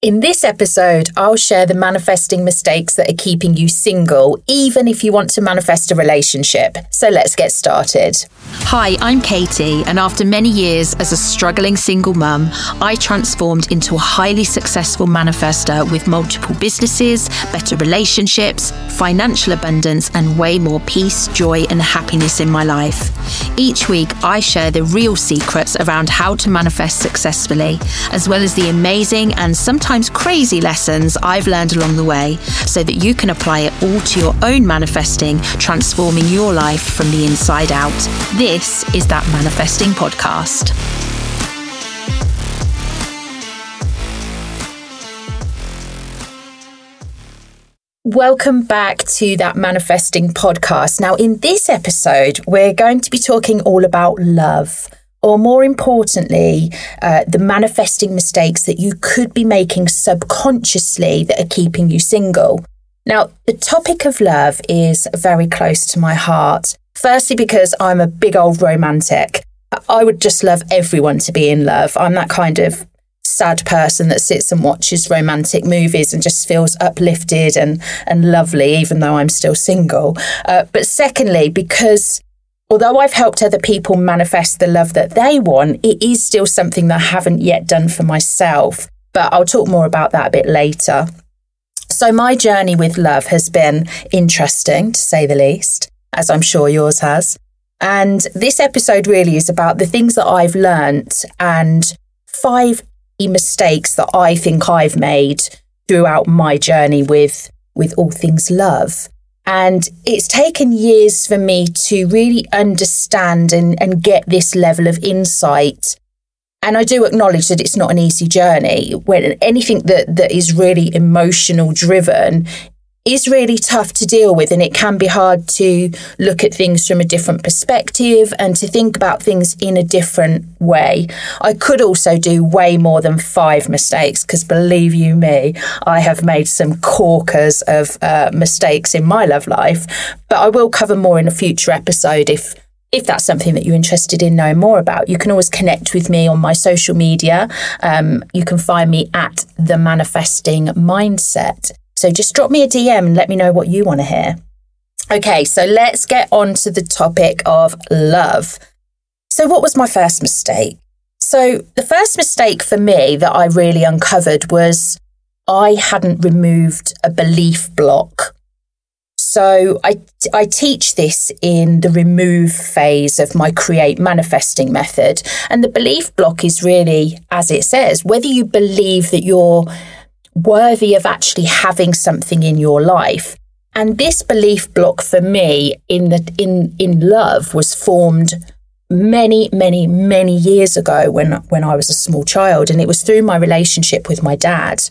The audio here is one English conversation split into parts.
In this episode, I'll share the manifesting mistakes that are keeping you single, even if you want to manifest a relationship. So let's get started. Hi, I'm Katy, and after many years as a struggling single mum, I transformed into a highly successful manifester with multiple businesses, better relationships, financial abundance, and way more peace, joy, and happiness in my life. Each week, I share the real secrets around how to manifest successfully, as well as the amazing and sometimes sometimes crazy lessons I've learned along the way so that you can apply it all to your own manifesting, transforming your life from the inside out. This is that Manifesting Podcast. Welcome back to that Manifesting Podcast. Now, in this episode, we're going to be talking all about love or more importantly, uh, the manifesting mistakes that you could be making subconsciously that are keeping you single. Now, the topic of love is very close to my heart. Firstly, because I'm a big old romantic. I would just love everyone to be in love. I'm that kind of sad person that sits and watches romantic movies and just feels uplifted and, and lovely, even though I'm still single. Uh, but secondly, because although I've helped other people manifest the love that they want, it is still something that I haven't yet done for myself. But I'll talk more about that a bit later. So, my journey with love has been interesting, to say the least, as I'm sure yours has. And this episode really is about the things that I've learnt and five mistakes that I think I've made throughout my journey with, with all things love. And it's taken years for me to really understand and, and get this level of insight. And I do acknowledge that it's not an easy journey. When anything that, that is really emotional driven is really tough to deal with and it can be hard to look at things from a different perspective and to think about things in a different way. I could also do way more than five mistakes because believe you me, I have made some corkers of uh, mistakes in my love life, but I will cover more in a future episode if if that's something that you're interested in knowing more about, you can always connect with me on my social media. Um, you can find me at the Manifesting Mindset. So just drop me a DM and let me know what you want to hear. Okay, so let's get on to the topic of love. So, what was my first mistake? So, the first mistake for me that I really uncovered was I hadn't removed a belief block. So, I, I teach this in the remove phase of my create manifesting method. And the belief block is really, as it says, whether you believe that you're worthy of actually having something in your life. And this belief block for me in the in in love was formed many, many, many years ago when when I was a small child, and it was through my relationship with my dad.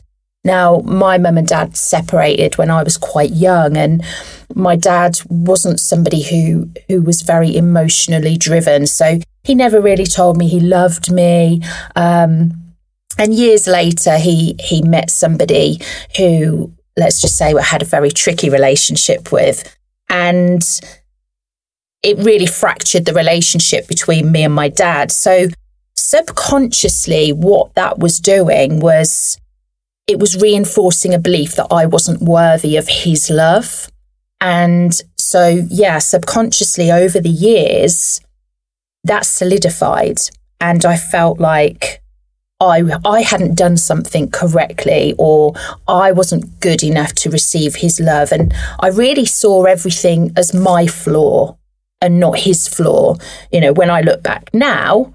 Now, my mum and dad separated when I was quite young, and my dad wasn't somebody who who was very emotionally driven. So he never really told me he loved me. Um, and years later, he he met somebody who, let's just say, had a very tricky relationship with, and it really fractured the relationship between me and my dad. So subconsciously, what that was doing was it was reinforcing a belief that I wasn't worthy of his love. And so, yeah, subconsciously over the years, that solidified. And I felt like I, I hadn't done something correctly or I wasn't good enough to receive his love. And I really saw everything as my flaw and not his flaw. You know, when I look back now,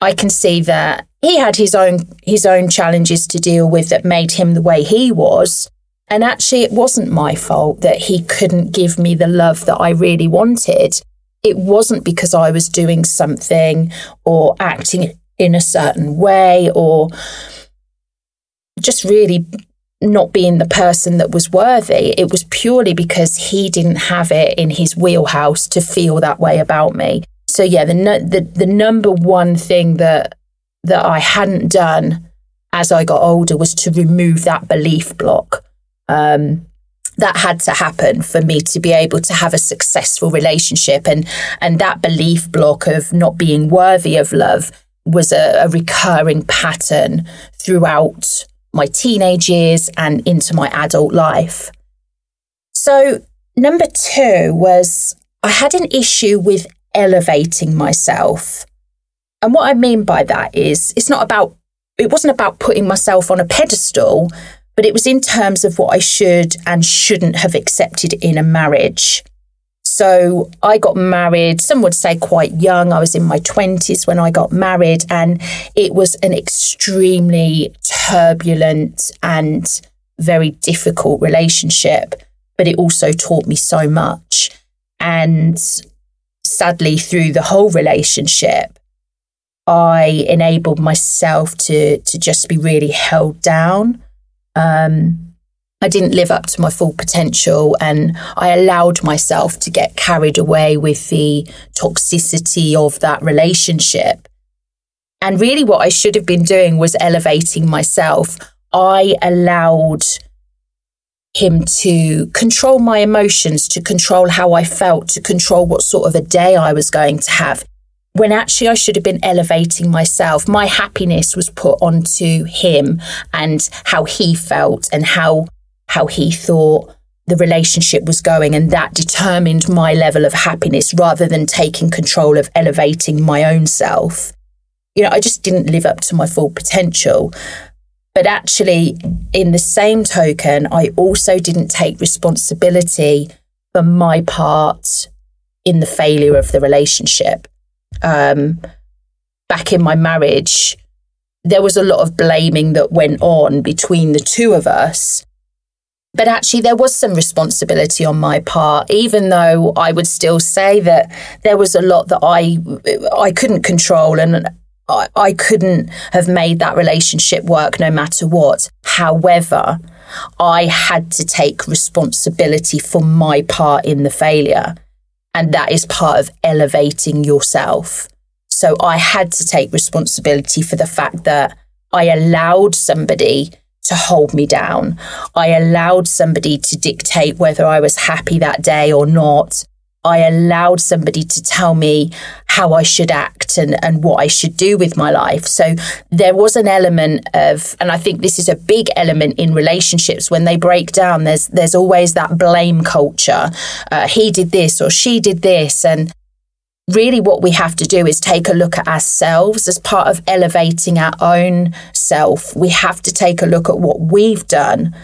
I can see that he had his own his own challenges to deal with that made him the way he was. And actually it wasn't my fault that he couldn't give me the love that I really wanted. It wasn't because I was doing something or acting in a certain way or just really not being the person that was worthy. It was purely because he didn't have it in his wheelhouse to feel that way about me. So yeah, the the the number one thing that that I hadn't done as I got older was to remove that belief block. Um, that had to happen for me to be able to have a successful relationship and and that belief block of not being worthy of love was a, a recurring pattern throughout my teenage years and into my adult life. So, number two was I had an issue with elevating myself. And what I mean by that is it's not about, it wasn't about putting myself on a pedestal, but it was in terms of what I should and shouldn't have accepted in a marriage. So I got married, some would say quite young. I was in my 20s when I got married, and it was an extremely turbulent and very difficult relationship. But it also taught me so much. And sadly, through the whole relationship, I enabled myself to to just be really held down. Um, I didn't live up to my full potential and I allowed myself to get carried away with the toxicity of that relationship. And really, what I should have been doing was elevating myself. I allowed him to control my emotions, to control how I felt, to control what sort of a day I was going to have. When actually I should have been elevating myself. My happiness was put onto him and how he felt and how how he thought the relationship was going, and that determined my level of happiness rather than taking control of elevating my own self. You know, I just didn't live up to my full potential. But actually, in the same token, I also didn't take responsibility for my part in the failure of the relationship. Um, back in my marriage, there was a lot of blaming that went on between the two of us. But actually, there was some responsibility on my part, even though I would still say that there was a lot that I I couldn't control and I, I couldn't have made that relationship work no matter what. However, I had to take responsibility for my part in the failure. And that is part of elevating yourself. So I had to take responsibility for the fact that I allowed somebody to hold me down. I allowed somebody to dictate whether I was happy that day or not. I allowed somebody to tell me how I should act and, and what I should do with my life. So there was an element of, and I think this is a big element in relationships when they break down. There's there's always that blame culture. Uh, he did this or she did this, and really what we have to do is take a look at ourselves as part of elevating our own self. We have to take a look at what we've done.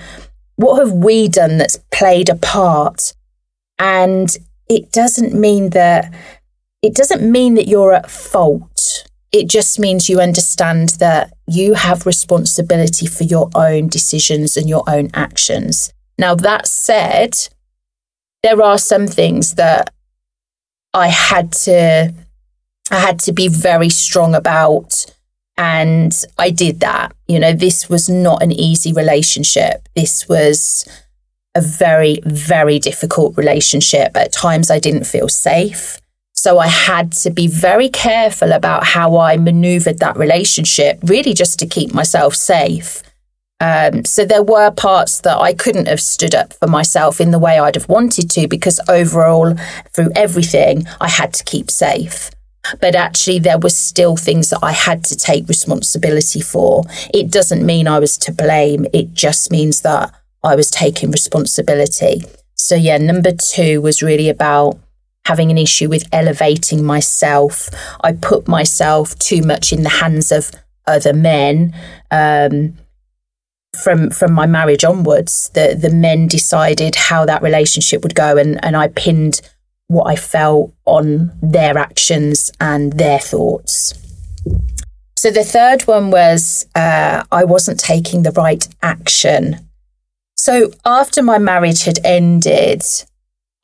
What have we done that's played a part? And it doesn't mean that it doesn't mean that you're at fault. It just means you understand that you have responsibility for your own decisions and your own actions. Now, that said, there are some things that I had to I had to be very strong about and I did that. You know, this was not an easy relationship. This was a very very difficult relationship. At times I didn't feel safe. So I had to be very careful about how I maneuvered that relationship, really just to keep myself safe. Um, so there were parts that I couldn't have stood up for myself in the way I'd have wanted to because overall, through everything, I had to keep safe. But actually, there were still things that I had to take responsibility for. It doesn't mean I was to blame. It just means that I was taking responsibility. So, yeah, number two was really about having an issue with elevating myself. I put myself too much in the hands of other men. Um, from from my marriage onwards, the the men decided how that relationship would go, and and I pinned what I felt on their actions and their thoughts. So the third one was uh, I wasn't taking the right action. So after my marriage had ended,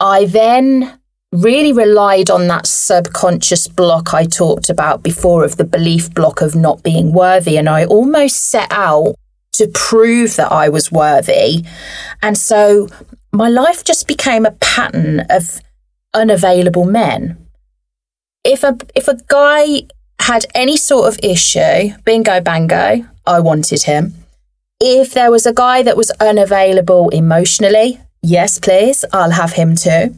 I then really relied on that subconscious block I talked about before of the belief block of not being worthy. And I almost set out to prove that I was worthy. And so my life just became a pattern of unavailable men. If a if a guy had any sort of issue, bingo bango, I wanted him. If there was a guy that was unavailable emotionally, yes, please, I'll have him too.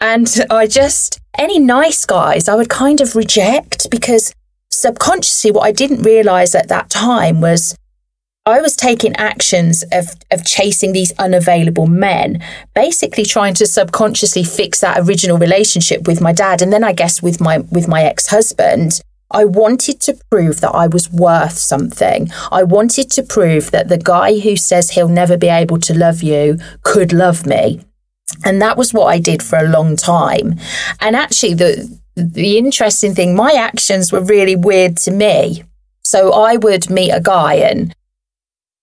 And I just, any nice guys, I would kind of reject because subconsciously, what I didn't realize at that time was I was taking actions of, of chasing these unavailable men, basically trying to subconsciously fix that original relationship with my dad. And then I guess with my, with my ex-husband, I wanted to prove that I was worth something. I wanted to prove that the guy who says he'll never be able to love you could love me. And that was what I did for a long time. And actually, the, the interesting thing, my actions were really weird to me. So I would meet a guy and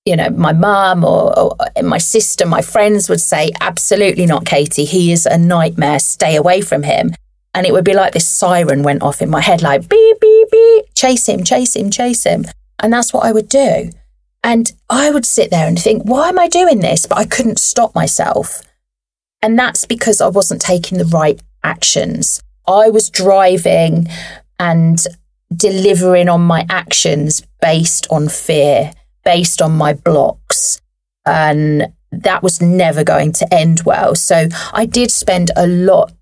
you know, my mum or, or, my sister, my friends would say, absolutely not, Katy. He is a nightmare. Stay away from him. And it would be like this siren went off in my head, like beep, beep, beep, chase him, chase him, chase him. And that's what I would do. And I would sit there and think, why am I doing this? But I couldn't stop myself. And that's because I wasn't taking the right actions. I was driving and delivering on my actions based on fear based on my blocks. And that was never going to end well. So I did spend a lot,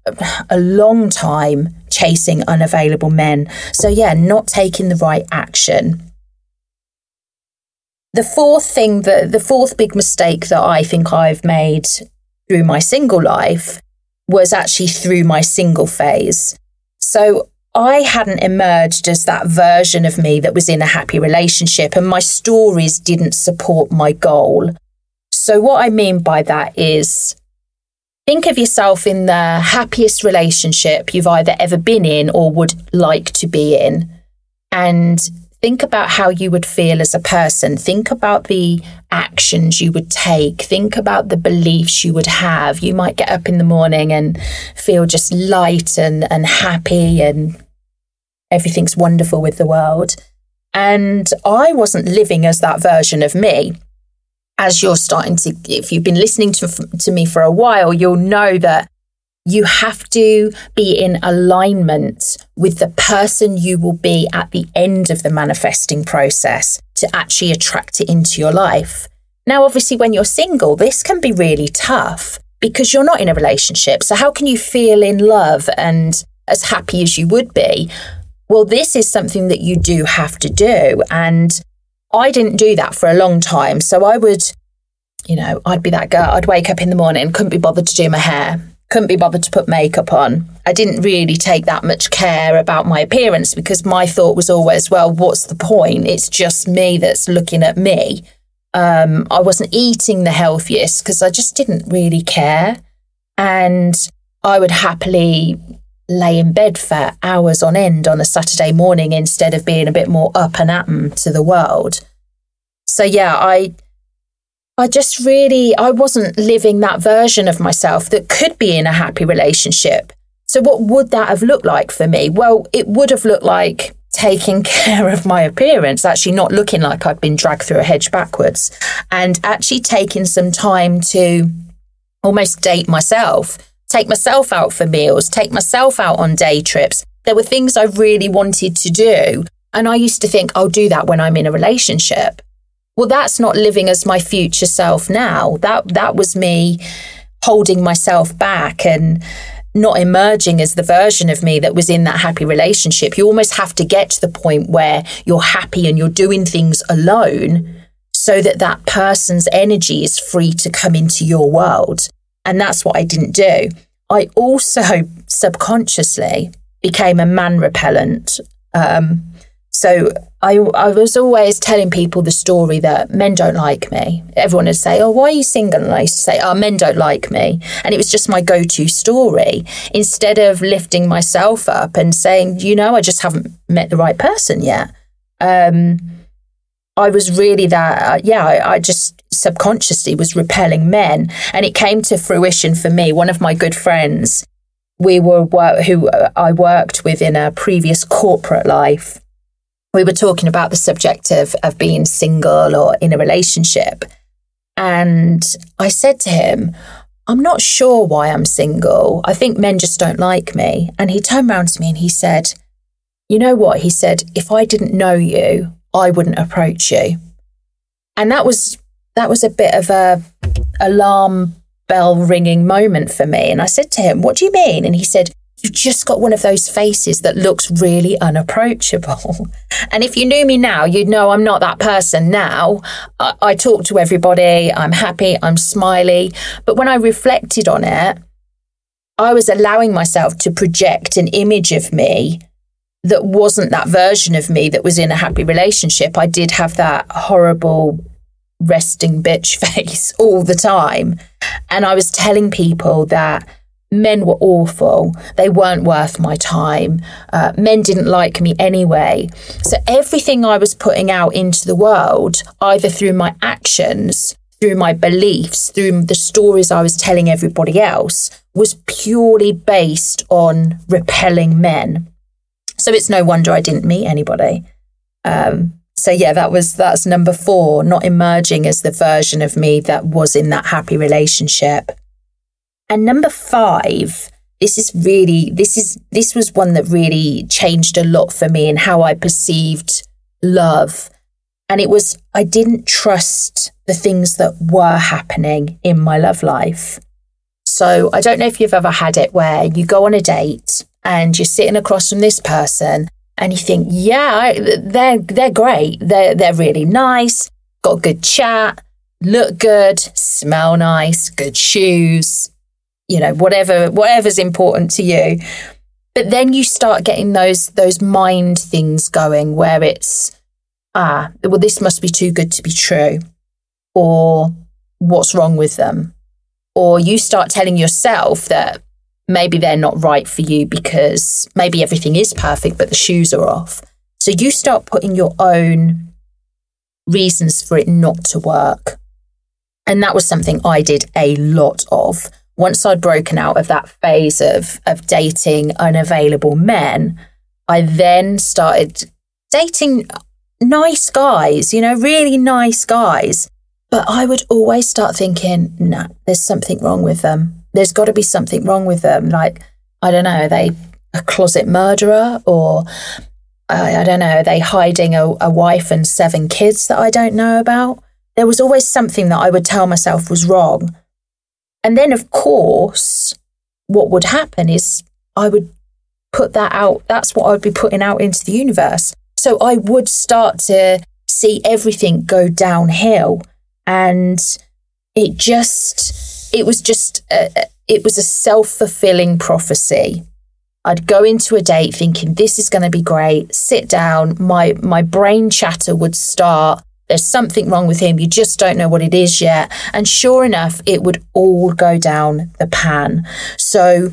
a long time chasing unavailable men. So, yeah, not taking the right action. The fourth thing that the fourth big mistake that I think I've made through my single life was actually through my single phase. So I hadn't emerged as that version of me that was in a happy relationship, and my stories didn't support my goal. So, what I mean by that is think of yourself in the happiest relationship you've either ever been in or would like to be in. And think about how you would feel as a person. Think about the actions you would take. Think about the beliefs you would have. You might get up in the morning and feel just light and, and happy and everything's wonderful with the world. And I wasn't living as that version of me. As you're starting to, if you've been listening to, to me for a while, you'll know that you have to be in alignment with the person you will be at the end of the manifesting process to actually attract it into your life. Now, obviously, when you're single, this can be really tough because you're not in a relationship. So, how can you feel in love and as happy as you would be well, this is something that you do have to do. And I didn't do that for a long time. So I would, you know, I'd be that girl. I'd wake up in the morning, couldn't be bothered to do my hair, couldn't be bothered to put makeup on. I didn't really take that much care about my appearance because my thought was always, well, what's the point? It's just me that's looking at me. Um, I wasn't eating the healthiest because I just didn't really care. And I would happily lay in bed for hours on end on a Saturday morning instead of being a bit more up and at 'em to the world. So yeah, I I just really I wasn't living that version of myself that could be in a happy relationship. So what would that have looked like for me? Well, it would have looked like taking care of my appearance, actually not looking like I'd been dragged through a hedge backwards, and actually taking some time to almost date myself take myself out for meals, take myself out on day trips. There were things I really wanted to do. And I used to think I'll do that when I'm in a relationship. Well, that's not living as my future self now. That that was me holding myself back and not emerging as the version of me that was in that happy relationship. You almost have to get to the point where you're happy and you're doing things alone so that that person's energy is free to come into your world. And that's what I didn't do. I also subconsciously became a man repellent. Um, so I, I was always telling people the story that men don't like me. Everyone would say, Oh, why are you single? And I used to say, Oh, men don't like me. And it was just my go to story instead of lifting myself up and saying, You know, I just haven't met the right person yet. Um, I was really that, uh, yeah, I, I, just subconsciously was repelling men. And it came to fruition for me. One of my good friends, we were, who uh, I worked with in a previous corporate life, we were talking about the subject of, of being single or in a relationship. And I said to him, I'm not sure why I'm single. I think men just don't like me. And he turned around to me and he said, You know what? He said, If I didn't know you, I wouldn't approach you. And that was that was a bit of a alarm bell ringing moment for me. And I said to him, What do you mean? And he said, you've just got one of those faces that looks really unapproachable. and if you knew me now, you'd know I'm not that person now. I, I talk to everybody, I'm happy, I'm smiley. But when I reflected on it, I was allowing myself to project an image of me that wasn't that version of me that was in a happy relationship. I did have that horrible resting bitch face all the time. And I was telling people that men were awful. They weren't worth my time. Uh, men didn't like me anyway. So everything I was putting out into the world, either through my actions, through my beliefs, through the stories I was telling everybody else, was purely based on repelling men. So it's no wonder I didn't meet anybody. Um, so yeah, that was that's number four, not emerging as the version of me that was in that happy relationship. And number five, this is really this is this was one that really changed a lot for me in how I perceived love. And it was I didn't trust the things that were happening in my love life. So I don't know if you've ever had it where you go on a date and you're sitting across from this person and you think, yeah, they're they're great. They're they're really nice, got good chat, look good, smell nice, good shoes, you know, whatever whatever's important to you. But then you start getting those those mind things going where it's ah, well, this must be too good to be true, or what's wrong with them, or you start telling yourself that maybe they're not right for you because maybe everything is perfect, but the shoes are off. So you start putting your own reasons for it not to work. And that was something I did a lot of. Once I'd broken out of that phase of, of dating unavailable men, I then started dating nice guys, you know, really nice guys. But I would always start thinking, nah, there's something wrong with them there's got to be something wrong with them. Like, I don't know, are they a closet murderer or I, I don't know, are they hiding a, a wife and seven kids that I don't know about? There was always something that I would tell myself was wrong. And then, of course, what would happen is I would put that out. That's what I would be putting out into the universe. So I would start to see everything go downhill. And it just, it was just a, it was a self-fulfilling prophecy I'd go into a date thinking this is going to be great. Sit down, my my brain chatter would start. There's something wrong with him. You just don't know what it is yet. And sure enough, it would all go down the pan. So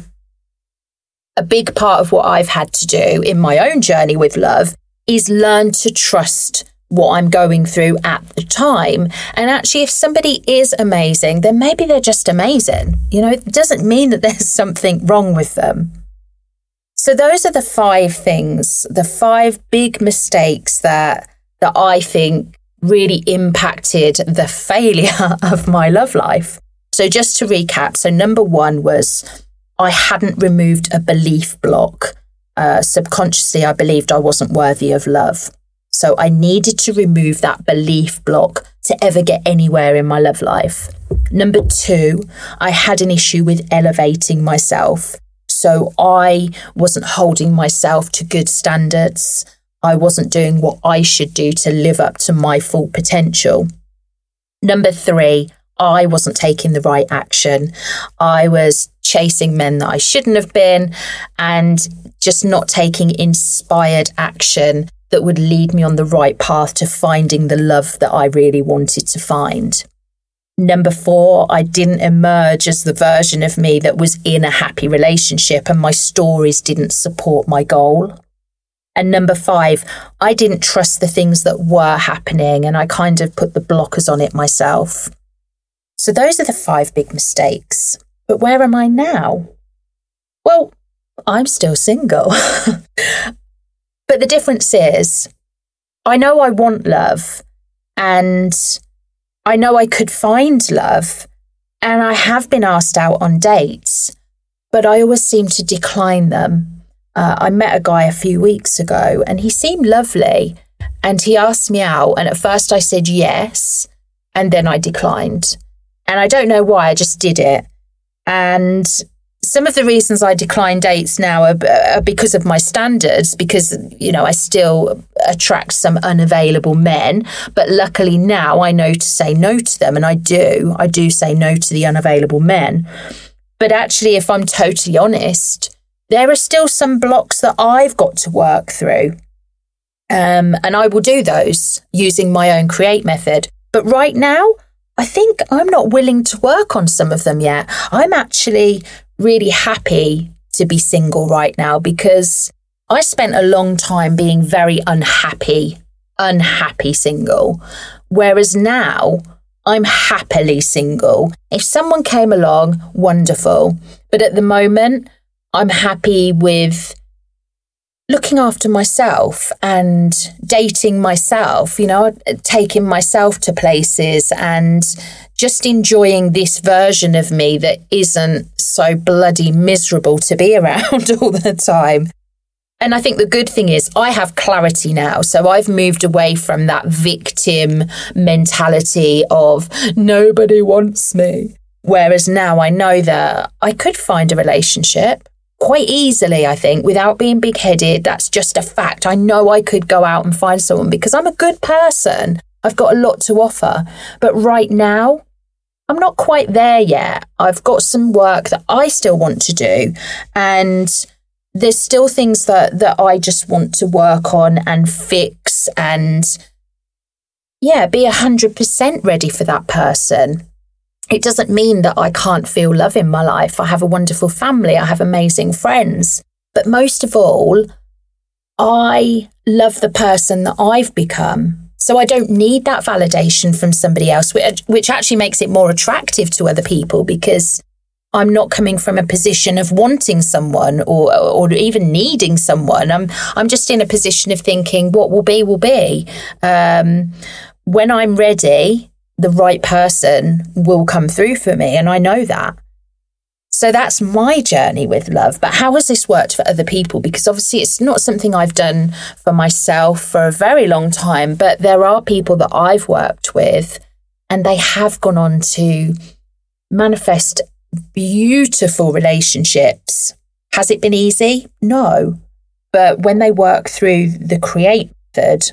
a big part of what I've had to do in my own journey with love is learn to trust what I'm going through at the time. And actually, if somebody is amazing, then maybe they're just amazing. You know, it doesn't mean that there's something wrong with them. So those are the five things, the five big mistakes that that I think really impacted the failure of my love life. So just to recap, so number 1 was I hadn't removed a belief block. Uh, subconsciously, I believed I wasn't worthy of love. So I needed to remove that belief block to ever get anywhere in my love life. Number two, I had an issue with elevating myself. So I wasn't holding myself to good standards. I wasn't doing what I should do to live up to my full potential. Number three, I wasn't taking the right action. I was chasing men that I shouldn't have been and just not taking inspired action that would lead me on the right path to finding the love that I really wanted to find. Number four, I didn't emerge as the version of me that was in a happy relationship and my stories didn't support my goal. And number five, I didn't trust the things that were happening and I kind of put the blockers on it myself. So those are the five big mistakes. But where am I now? Well, I'm still single. But the difference is, I know I want love and I know I could find love and I have been asked out on dates, but I always seem to decline them. Uh, I met a guy a few weeks ago and he seemed lovely and he asked me out. And at first I said yes and then I declined. And I don't know why, I just did it. And some of the reasons I decline dates now are, are, because of my standards, because, you know, I still attract some unavailable men. But luckily now I know to say no to them. And I do. I do say no to the unavailable men. But actually, if I'm totally honest, there are still some blocks that I've got to work through. Um, and I will do those using my own create method. But right now, I think I'm not willing to work on some of them yet. I'm actually really happy to be single right now because I spent a long time being very unhappy, unhappy single. Whereas now I'm happily single. If someone came along, wonderful. But at the moment, I'm happy with looking after myself and dating myself, you know, taking myself to places and just enjoying this version of me that isn't so bloody miserable to be around all the time. And I think the good thing is I have clarity now. So I've moved away from that victim mentality of nobody wants me. Whereas now I know that I could find a relationship quite easily, I think, without being big headed. That's just a fact. I know I could go out and find someone because I'm a good person. I've got a lot to offer. But right now, I'm not quite there yet. I've got some work that I still want to do. And there's still things that, that I just want to work on and fix and, yeah, be 100% ready for that person it doesn't mean that I can't feel love in my life. I have a wonderful family, I have amazing friends. But most of all, I love the person that I've become. So I don't need that validation from somebody else, which, actually makes it more attractive to other people because I'm not coming from a position of wanting someone or or even needing someone. I'm I'm just in a position of thinking what will be will be. Um, when I'm ready, the right person will come through for me. And I know that. So that's my journey with love. But how has this worked for other people? Because obviously it's not something I've done for myself for a very long time, but there are people that I've worked with and they have gone on to manifest beautiful relationships. Has it been easy? No. But when they work through the create method,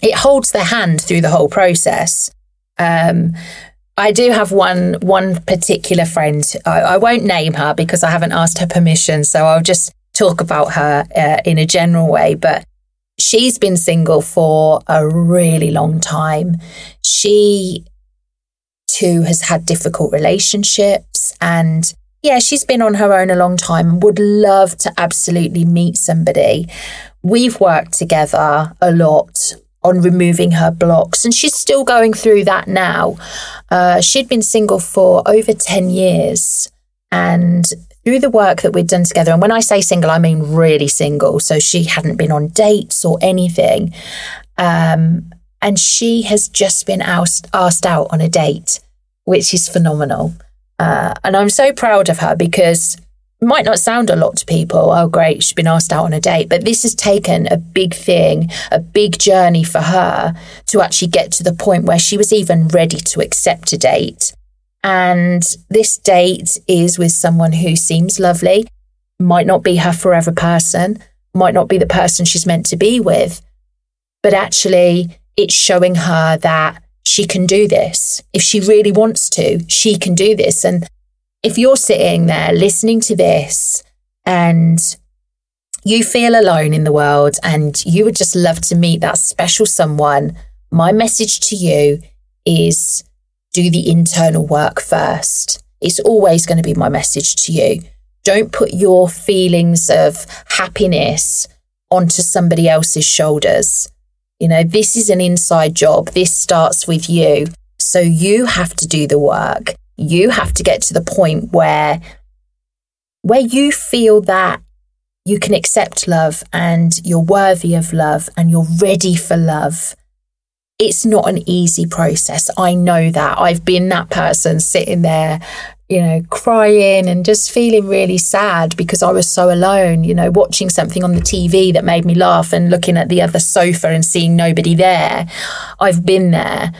it holds their hand through the whole process. Um, I do have one one particular friend. I, I, won't name her because I haven't asked her permission, so I'll just talk about her uh, in a general way. But she's been single for a really long time. She too has had difficult relationships and yeah, she's been on her own a long time and would love to absolutely meet somebody. We've worked together a lot on removing her blocks. And she's still going through that now. Uh, she'd been single for over 10 years. And through the work that we'd done together, and when I say single, I mean really single. So she hadn't been on dates or anything. Um, and she has just been asked, asked out on a date, which is phenomenal. Uh, and I'm so proud of her because might not sound a lot to people. Oh, great, she's been asked out on a date. But this has taken a big thing, a big journey for her to actually get to the point where she was even ready to accept a date. And this date is with someone who seems lovely, might not be her forever person, might not be the person she's meant to be with. But actually, it's showing her that she can do this. If she really wants to, she can do this. And if you're sitting there listening to this and you feel alone in the world and you would just love to meet that special someone, my message to you is do the internal work first. It's always going to be my message to you. Don't put your feelings of happiness onto somebody else's shoulders. You know, this is an inside job. This starts with you. So you have to do the work you have to get to the point where where you feel that you can accept love and you're worthy of love and you're ready for love. It's not an easy process. I know that. I've been that person sitting there, you know, crying and just feeling really sad because I was so alone, you know, watching something on the TV that made me laugh and looking at the other sofa and seeing nobody there. I've been there.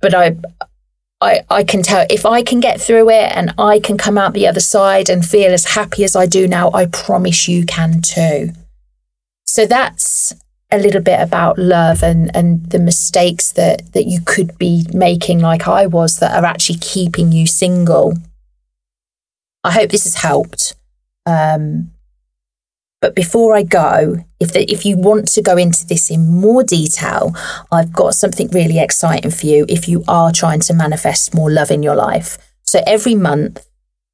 But I I, I can tell if I can get through it and I can come out the other side and feel as happy as I do now, I promise you can too. So that's a little bit about love and, and the mistakes that, that you could be making, like I was, that are actually keeping you single. I hope this has helped. Um, but before I go, if the, if you want to go into this in more detail, I've got something really exciting for you. If you are trying to manifest more love in your life, so every month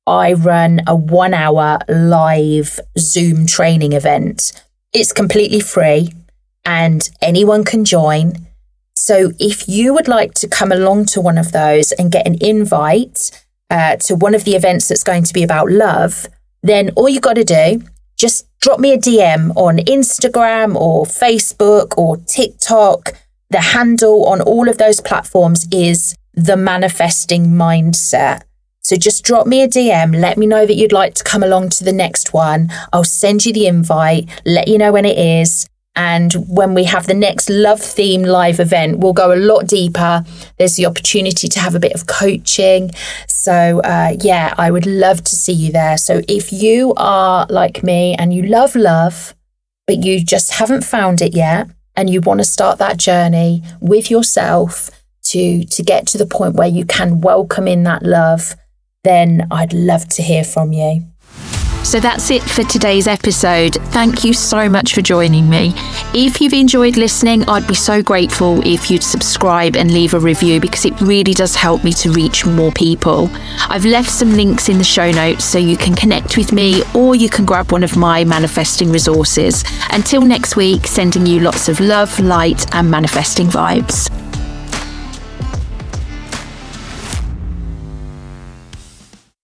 I run a one hour live Zoom training event. It's completely free and anyone can join. So if you would like to come along to one of those and get an invite uh, to one of the events that's going to be about love, then all you got to do just drop me a DM on Instagram or Facebook or TikTok. The handle on all of those platforms is the manifesting mindset. So just drop me a DM, let me know that you'd like to come along to the next one. I'll send you the invite, let you know when it is. And when we have the next love theme live event, we'll go a lot deeper. There's the opportunity to have a bit of coaching. So, uh, yeah, I would love to see you there. So, if you are like me and you love love, but you just haven't found it yet, and you want to start that journey with yourself to, to get to the point where you can welcome in that love, then I'd love to hear from you. So that's it for today's episode. Thank you so much for joining me. If you've enjoyed listening, I'd be so grateful if you'd subscribe and leave a review because it really does help me to reach more people. I've left some links in the show notes so you can connect with me or you can grab one of my manifesting resources. Until next week, sending you lots of love, light, and manifesting vibes.